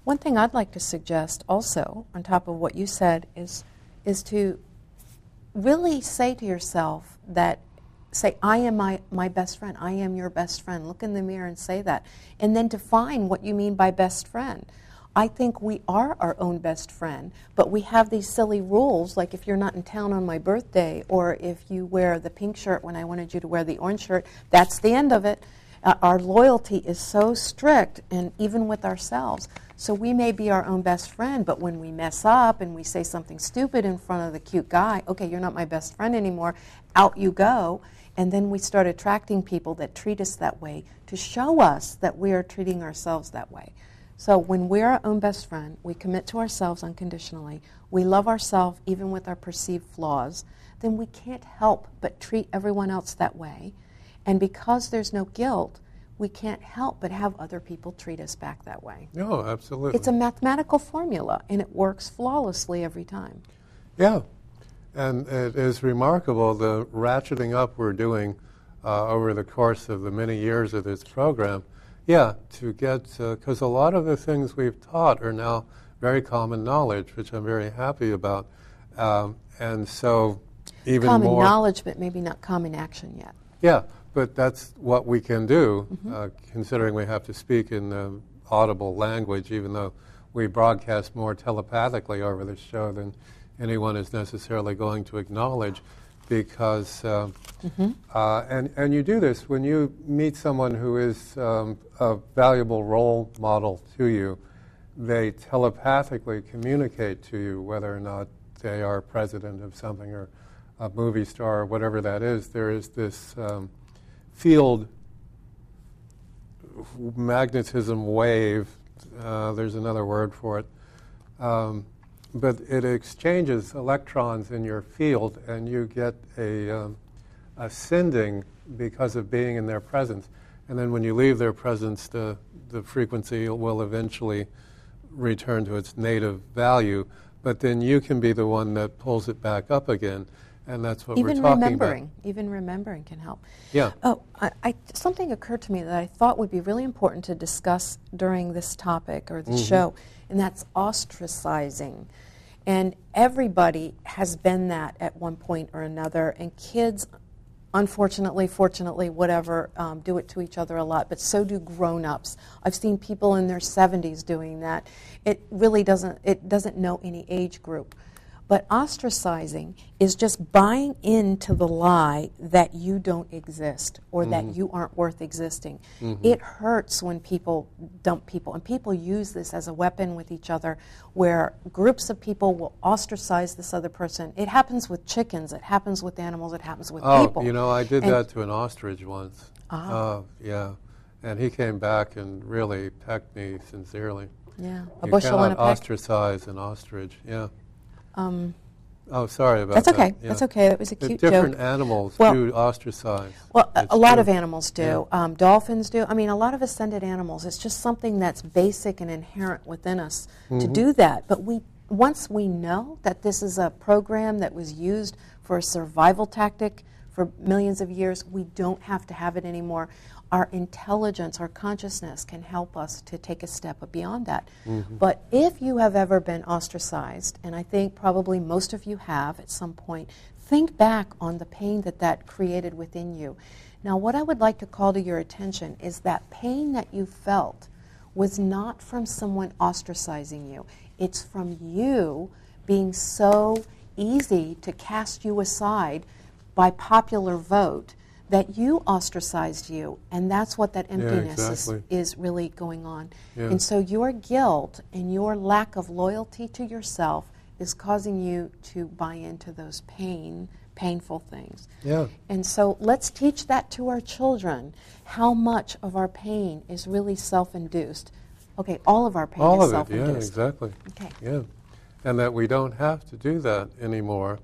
One thing I'd like to suggest also, on top of what you said, is, is to really say to yourself that say i am my, my best friend. I am your best friend. Look in the mirror and say that and then define what you mean by best friend i think we are our own best friend but we have these silly rules like if you're not in town on my birthday or if you wear the pink shirt when i wanted you to wear the orange shirt that's the end of it. Uh, our loyalty is so strict and even with ourselves. So we may be our own best friend but when we mess up and we say something stupid in front of the cute guy okay you're not my best friend anymore out you go. And then we start attracting people that treat us that way to show us that we are treating ourselves that way so when we're our own best friend we commit to ourselves unconditionally we love ourselves even with our perceived flaws then we can't help but treat everyone else that way and because there's no guilt, we can't help but have other people treat us back that way. No, absolutely. It's a mathematical formula, and it works flawlessly every time. Yeah, and it is remarkable the ratcheting up we're doing uh, over the course of the many years of this program. Yeah, to get, because a lot of the things we've taught are now very common knowledge, which I'm very happy about. Um, and so, even common more. knowledge, but maybe not common action yet. Yeah, but that's what we can do, Mm-hmm. uh, considering we have to speak in um, audible language, even though we broadcast more telepathically over this show than anyone is necessarily going to acknowledge. Because, uh, Mm-hmm. uh, and, and you do this when you meet someone who is um, a valuable role model to you, they telepathically communicate to you whether or not they are president of something or a movie star or whatever that is. There is this um, field magnetism wave. Uh, there's another word for it. Um, but it exchanges electrons in your field, and you get a um, ascending because of being in their presence. And then when you leave their presence, the, the frequency will eventually return to its native value. But then you can be the one that pulls it back up again. And that's what even we're talking remembering, about. even remembering can help. Yeah. Oh, I, I, something occurred to me that I thought would be really important to discuss during this topic or the Mm-hmm. show, and that's ostracizing. And everybody has been that at one point or another, and kids, unfortunately, fortunately, whatever, um, do it to each other a lot, but so do grown-ups. I've seen people in their 70s doing that. It really doesn't, it doesn't know any age group. But ostracizing is just buying into the lie that you don't exist or that you aren't worth existing. It hurts when people dump people, and people use this as a weapon with each other where groups of people will ostracize this other person. It happens with chickens, it happens with animals, it happens with Oh, people. you know, I did And- that to an ostrich once. Ah. Oh, yeah. And he came back and really pecked me sincerely. Yeah, a you bushel and a peck. ostracize an ostrich. Yeah. Oh, sorry about That's that. That's okay. Yeah. That's okay. That was a The cute different joke. animals Well- do ostracize. Well, a, It's a lot true. of animals do. Um, dolphins do. I mean, a lot of ascended animals. It's just something that's basic and inherent within us Mm-hmm. to do that. But we, once we know that this is a program that was used for a survival tactic for millions of years, we don't have to have it anymore. Our intelligence, our consciousness can help us to take a step beyond that. Mm-hmm. But if you have ever been ostracized, and I think probably most of you have at some point, think back on the pain that that created within you. Now, what I would like to call to your attention is that pain that you felt was not from someone ostracizing you, it's from you being so easy to cast you aside by popular vote that you ostracized you, and that's what that emptiness exactly. is, is really going on. Yeah. And so your guilt and your lack of loyalty to yourself is causing you to buy into those pain, painful things. Yeah. And so let's teach that to our children how much of our pain is really self induced. Okay, all of our pain All is of self it, yeah, exactly. Okay. Yeah. And that we don't have to do that anymore.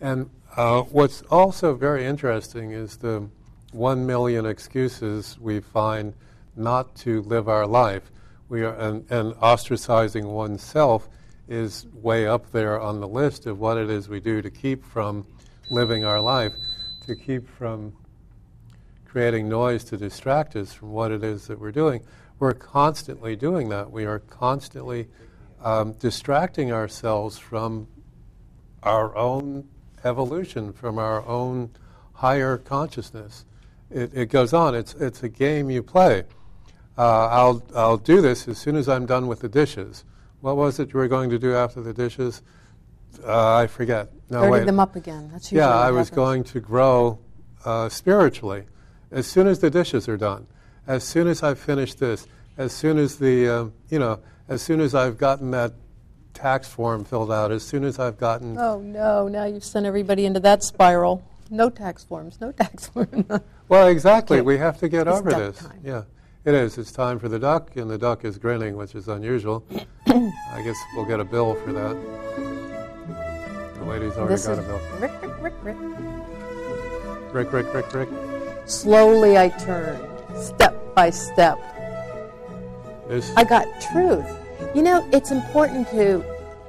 And uh, what's also very interesting is the one million excuses we find not to live our life. We are, and, and ostracizing oneself is way up there on the list of what it is we do to keep from living our life, to keep from creating noise to distract us from what it is that we're doing. We're constantly doing that. We are constantly um, distracting ourselves from our own evolution, from our own higher consciousness. It, it goes on. It's, it's a game you play. Uh, I'll, I'll do this as soon as I'm done with the dishes. What was it you were going to do after the dishes? Uh, I forget. No, Dirty wait. them up again. That's usually Yeah, I was happens. going to grow uh, spiritually as soon as the dishes are done, as soon as I've finished this, as soon as the, um, you know, as soon as I've gotten that tax form filled out, as soon as I've gotten. Oh no, now you've sent everybody into that spiral. No tax forms, no tax forms. Well, exactly. Okay. We have to get It's over this. time. Yeah, it is. It's time for the duck, and the duck is grinning, which is unusual. I guess we'll get a bill for that. The lady's already this got a bill. Rick, Rick, Rick, Rick. Rick, Rick, Rick, Rick. Slowly I turned, step by step. This, I got truth. You know, it's important to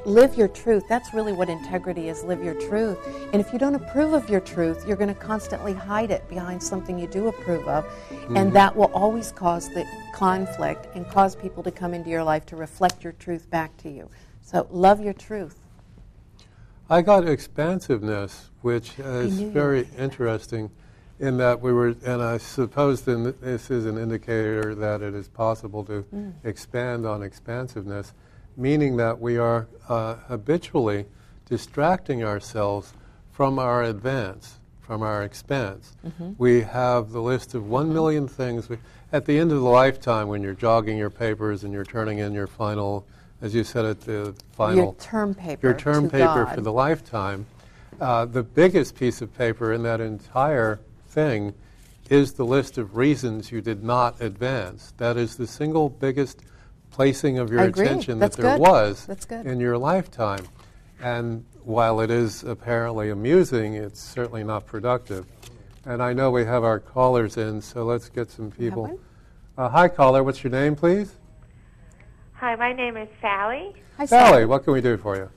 live your truth. That's really what integrity is live your truth. And if you don't approve of your truth, you're going to constantly hide it behind something you do approve of. And mm-hmm. that will always cause the conflict and cause people to come into your life to reflect your truth back to you. So love your truth. I got expansiveness, which is very interesting in that we were, and I suppose then this is an indicator that it is possible to Mm. expand on expansiveness, meaning that we are uh, habitually distracting ourselves from our advance. from our expense. We have the list of one million things. We, at the end of the lifetime, when you're jogging your papers and you're turning in your final, as you said at the final, Your term paper. your term paper God. for the lifetime, uh, the biggest piece of paper in that entire thing is the list of reasons you did not advance. That is the single biggest placing of your attention That's that there good. was That's good. in your lifetime. And while it is apparently amusing, it's certainly not productive. And I know we have our callers in, so let's get some people. Uh, hi, caller. What's your name, please? Hi, my name is Sally. Hi, Sally. What can we do for you?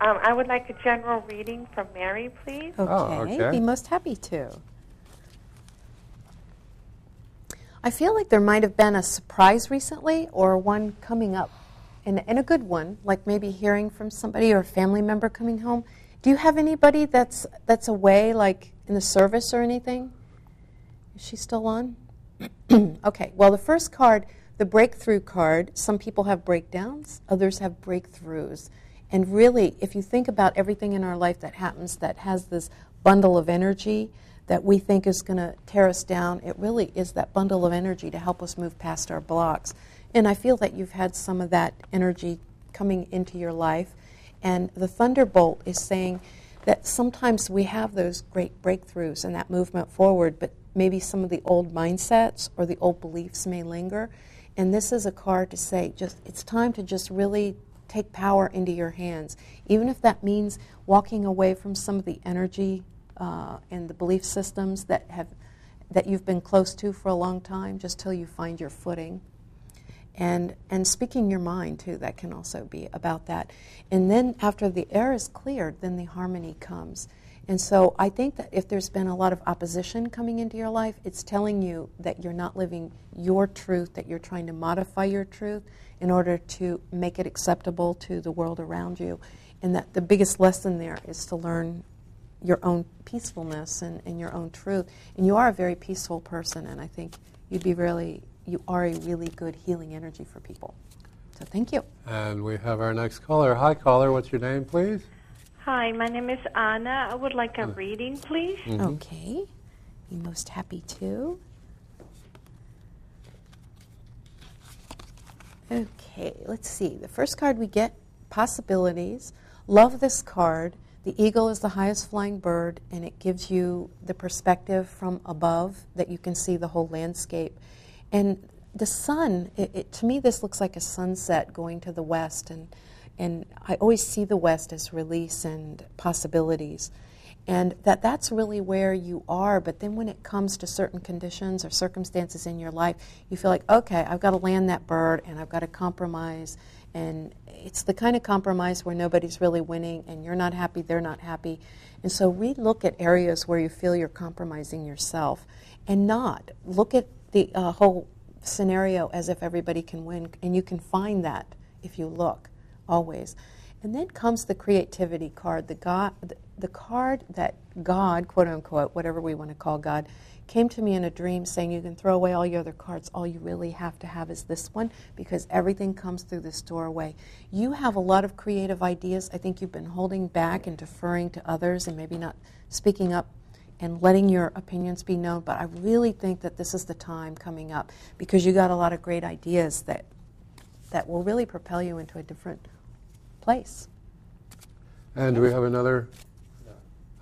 Um, I would like a general reading from Mary, please. Okay, Oh, okay. be most happy to. I feel like there might have been a surprise recently or one coming up, and, and a good one, like maybe hearing from somebody or a family member coming home. Do you have anybody that's, that's away, like in the service or anything? Is she still on? okay, well, the first card, the breakthrough card, some people have breakdowns, others have breakthroughs. And really, if you think about everything in our life that happens that has this bundle of energy that we think is going to tear us down, it really is that bundle of energy to help us move past our blocks. And I feel that you've had some of that energy coming into your life. And the Thunderbolt is saying that sometimes we have those great breakthroughs and that movement forward, but maybe some of the old mindsets or the old beliefs may linger. And this is a card to say, just it's time to just really take power into your hands, even if that means walking away from some of the energy uh, and the belief systems that have that you've been close to for a long time, just till you find your footing. And and speaking your mind too that can also be about that. And then after the air is cleared then the harmony comes. And so i think that if there's been a lot of opposition coming into your life it's telling you that you're not living your truth that you're trying to modify your truth in order to make it acceptable to the world around you and that the biggest lesson there is to learn your own peacefulness and, and your own truth and you are a very peaceful person and i think you'd be really you are a really good healing energy for people. So thank you. And we have our next caller. Hi, caller. What's your name, please? Hi, my name is Anna. I would like a reading, please. Mm-hmm. Okay. Be most happy to. Okay, let's see. The first card we get possibilities. Love this card. The eagle is the highest flying bird, and it gives you the perspective from above that you can see the whole landscape. And the sun, it, it, to me, this looks like a sunset going to the west, and and I always see the west as release and possibilities, and that that's really where you are. But then when it comes to certain conditions or circumstances in your life, you feel like, okay, I've got to land that bird, and I've got to compromise, and it's the kind of compromise where nobody's really winning, and you're not happy, they're not happy, and so relook at areas where you feel you're compromising yourself, and not look at the uh, whole scenario as if everybody can win, and you can find that if you look always. And then comes the creativity card, the God, the, card that God, quote unquote, whatever we want to call God, came to me in a dream saying you can throw away all your other cards. All you really have to have is this one because everything comes through this doorway. You have a lot of creative ideas. I think you've been holding back and deferring to others and maybe not speaking up and letting your opinions be known. But I really think that this is the time coming up because you got a lot of great ideas that that will really propel you into a different place. And we have another?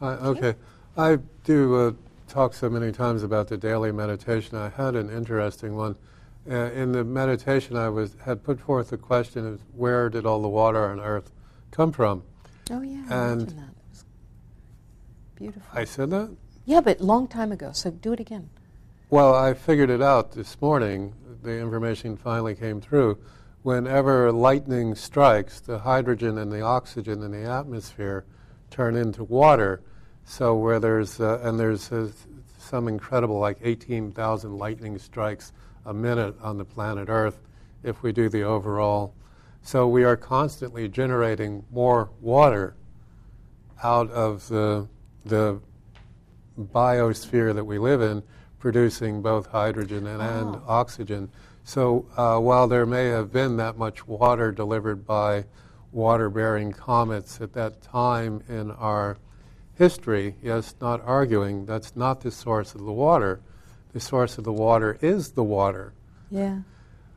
Uh, okay. I do uh, talk so many times about the daily meditation. I had an interesting one. Uh, in the meditation, I was had put forth the question of where did all the water on earth come from? Oh yeah, I And- mentioned that. It was beautiful. I said that? yeah, but long time ago. So do it again. Well, I figured it out this morning. The information finally came through. Whenever lightning strikes, the hydrogen and the oxygen in the atmosphere turn into water. So where there's uh, and there's uh, some incredible like 18,000 lightning strikes a minute on the planet Earth if we do the overall. So we are constantly generating more water out of the the biosphere that we live in, producing both hydrogen and, and Oh. oxygen. So uh, while there may have been that much water delivered by water bearing comets at that time in our history, yes, not arguing, that's not the source of the water. The source of the water is the water. Yeah,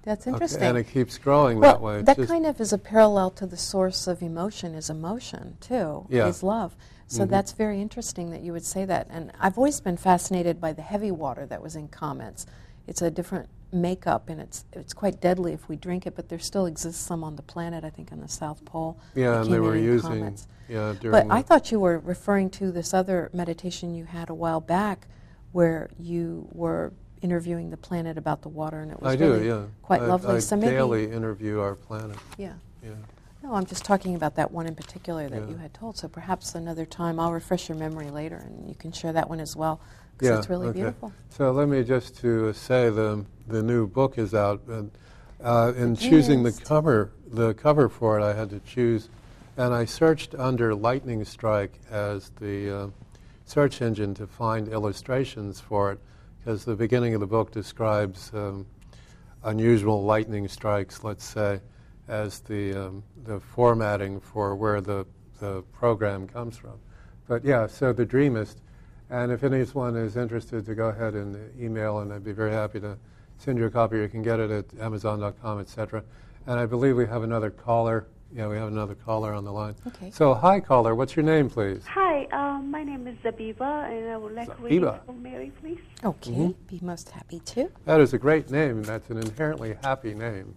that's Okay, interesting. And it keeps growing well, that way. It's that just- kind of is a parallel to the source of emotion is emotion too. Yeah. Is love. So Mhm. that's very interesting that you would say that. And I've always been fascinated by the heavy water that was in comets. It's a different makeup and it's it's quite deadly if we drink it, but there still exists some on the planet, I think on the South Pole. yeah, and they were in using, comets. yeah, during But I thought you were referring to this other meditation you had a while back where you were interviewing the planet about the water and it was I do, really yeah. quite I, lovely. I so maybe daily interview our planet. yeah. Yeah. No, I'm just talking about that one in particular that Yeah. you had told. So perhaps another time I'll refresh your memory later and you can share that one as well Yeah, it's really okay. beautiful. So let me just to say the the new book is out, and uh, in choosing the cover the cover for it, I had to choose, and I searched under lightning strike as the uh, search engine to find illustrations for it, because the beginning of the book describes um, unusual lightning strikes, let's say, as the um, the formatting for where the the program comes from. But yeah, so the Dreamist. And if anyone is interested to go ahead and email, and I'd be very happy to send you a copy. You can get it at Amazon.com, etc. And I believe we have another caller. Yeah, we have another caller on the line. Okay. So, hi, caller. What's your name, please? Hi, um, my name is Zabiba, and I would like to read Zabiba. for Mary, please. Okay, Mhm. be most happy to. That is a great name. That's an inherently happy name.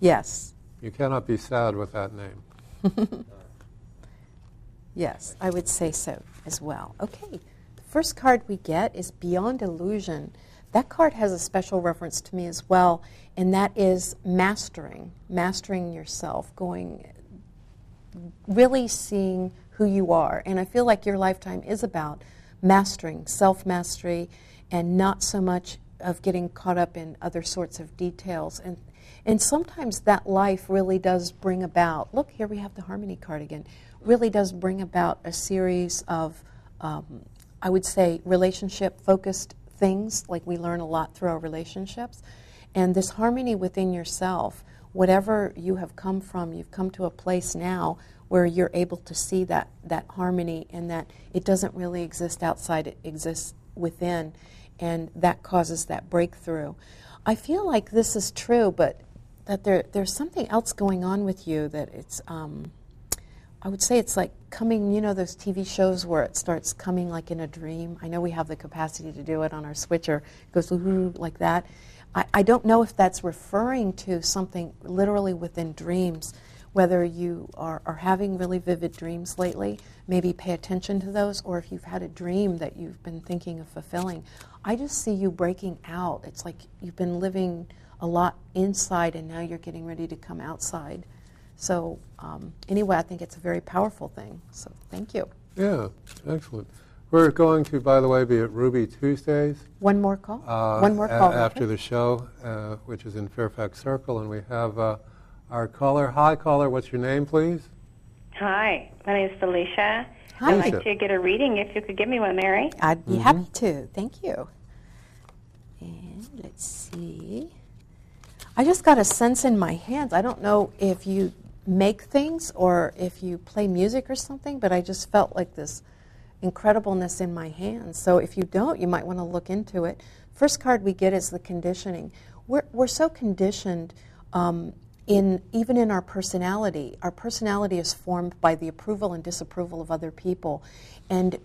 Yes, You cannot be sad with that name. yes, I would say so as well. Okay, the first card we get is Beyond Illusion. That card has a special reference to me as well, and that is mastering, mastering yourself, going, really seeing who you are. And I feel like your lifetime is about mastering, self mastery, and not so much of getting caught up in other sorts of details. And, and sometimes that life really does bring about, look, here we have the harmony card again, really does bring about a series of, um, I would say, relationship focused things, like we learn a lot through our relationships. And this harmony within yourself, whatever you have come from, you've come to a place now where you're able to see that, that harmony and that it doesn't really exist outside, it exists within. And that causes that breakthrough. I feel like this is true, but that there, there's something else going on with you that it's, um, I would say it's like coming, you know, those TV shows where it starts coming like in a dream. I know we have the capacity to do it on our switcher, it goes like that. I, I don't know if that's referring to something literally within dreams, whether you are, are having really vivid dreams lately, maybe pay attention to those, or if you've had a dream that you've been thinking of fulfilling. I just see you breaking out. It's like you've been living a lot inside and now you're getting ready to come outside. So, um, anyway, I think it's a very powerful thing. So, thank you. Yeah, excellent. We're going to, by the way, be at Ruby Tuesdays. One more call? uh, One more a- call. after okay. the show, uh, which is in Fairfax Circle, and we have uh, our caller. Hi, caller. What's your name, please? Hi, my name is Felicia. Hi. I'd like to get a reading if you could give me one, Mary. I'd be Mm-hmm. happy to. Thank you. And let's see. I just got a sense in my hands. I don't know if you make things or if you play music or something, but I just felt like this incredibleness in my hands. So if you don't, you might want to look into it. First card we get is the conditioning. We're, we're so conditioned um, in even in our personality. Our personality is formed by the approval and disapproval of other people. And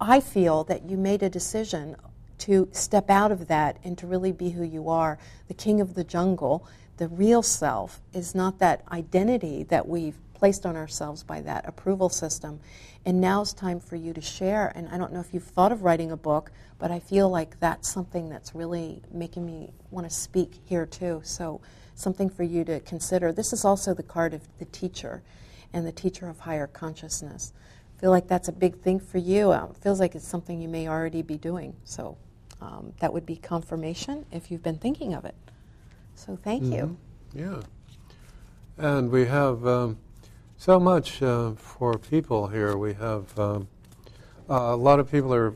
I feel that you made a decision to step out of that and to really be who you are. The king of the jungle, the real self, is not that identity that we've placed on ourselves by that approval system. And now it's time for you to share. And I don't know if you've thought of writing a book, but I feel like that's something that's really making me want to speak here too. So, something for you to consider. This is also the card of the teacher and the teacher of higher consciousness I feel like that's a big thing for you. Um, feels like it's something you may already be doing. So um, that would be confirmation if you've been thinking of it. So thank you. Yeah. And we have um, so much uh, for people here. We have um, uh, a lot of people are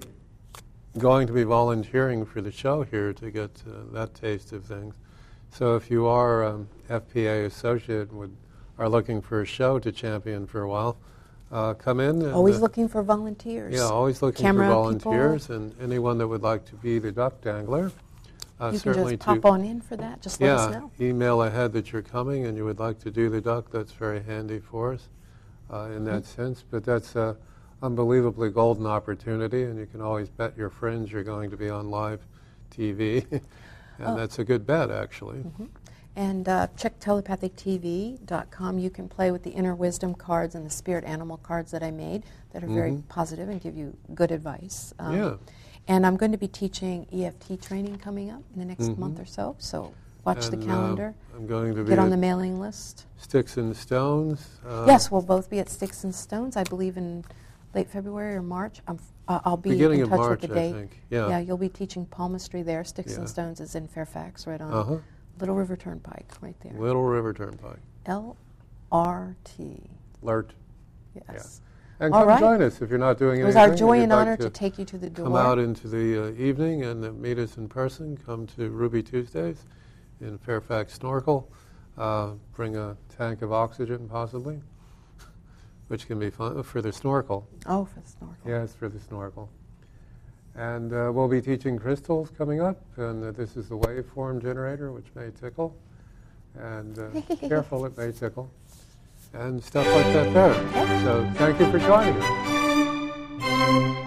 going to be volunteering for the show here to get uh, that taste of things. So if you are um, FPA associate and would, are looking for a show to champion for a while, uh, come in. And, Always uh, looking for volunteers. Yeah, always looking Camera for people. volunteers and anyone that would like to be the duck dangler. Uh, You can just pop to, on in for that. Just let us yeah, know. email ahead that you're coming and you would like to do the duck. That's very handy for us uh, in that Mm-hmm. sense. But that's a unbelievably golden opportunity, and you can always bet your friends you're going to be on live TV, and Oh. that's a good bet actually. Mm-hmm. And uh, check telepathictv.com. You can play with the inner wisdom cards and the spirit animal cards that I made that are very Mhm. positive and give you good advice. Um, Yeah. And I'm going to be teaching EFT training coming up in the next Mhm. month or so. So watch And, the uh, calendar. I'm going to be Get on the mailing list. Sticks and Stones. Uh, yes, we'll both be at Sticks and Stones, I believe, in late February or March. I'm, f- uh, I'll be Beginning in of touch March, with the I date. think. Yeah. Yeah, you'll be teaching palmistry there. Sticks Yeah. and Stones is in Fairfax, right on Uh-huh. Little River Turnpike, right there. Little River Turnpike. L R T. Lert. Yes. And All come right. join us if you're not doing It It was our joy you'd and like honor to, take you to the door. Come out into the uh, evening and uh, meet us in person. Come to Ruby Tuesdays in Fairfax Snorkel. Uh, bring a tank of oxygen, possibly, which can be fun for the snorkel. oh, for the snorkel. Yes, for the snorkel. And uh, we'll be teaching crystals coming up, and uh, this is the waveform generator, which may tickle. And uh, careful, it may tickle. And stuff like that there. So thank you for joining us.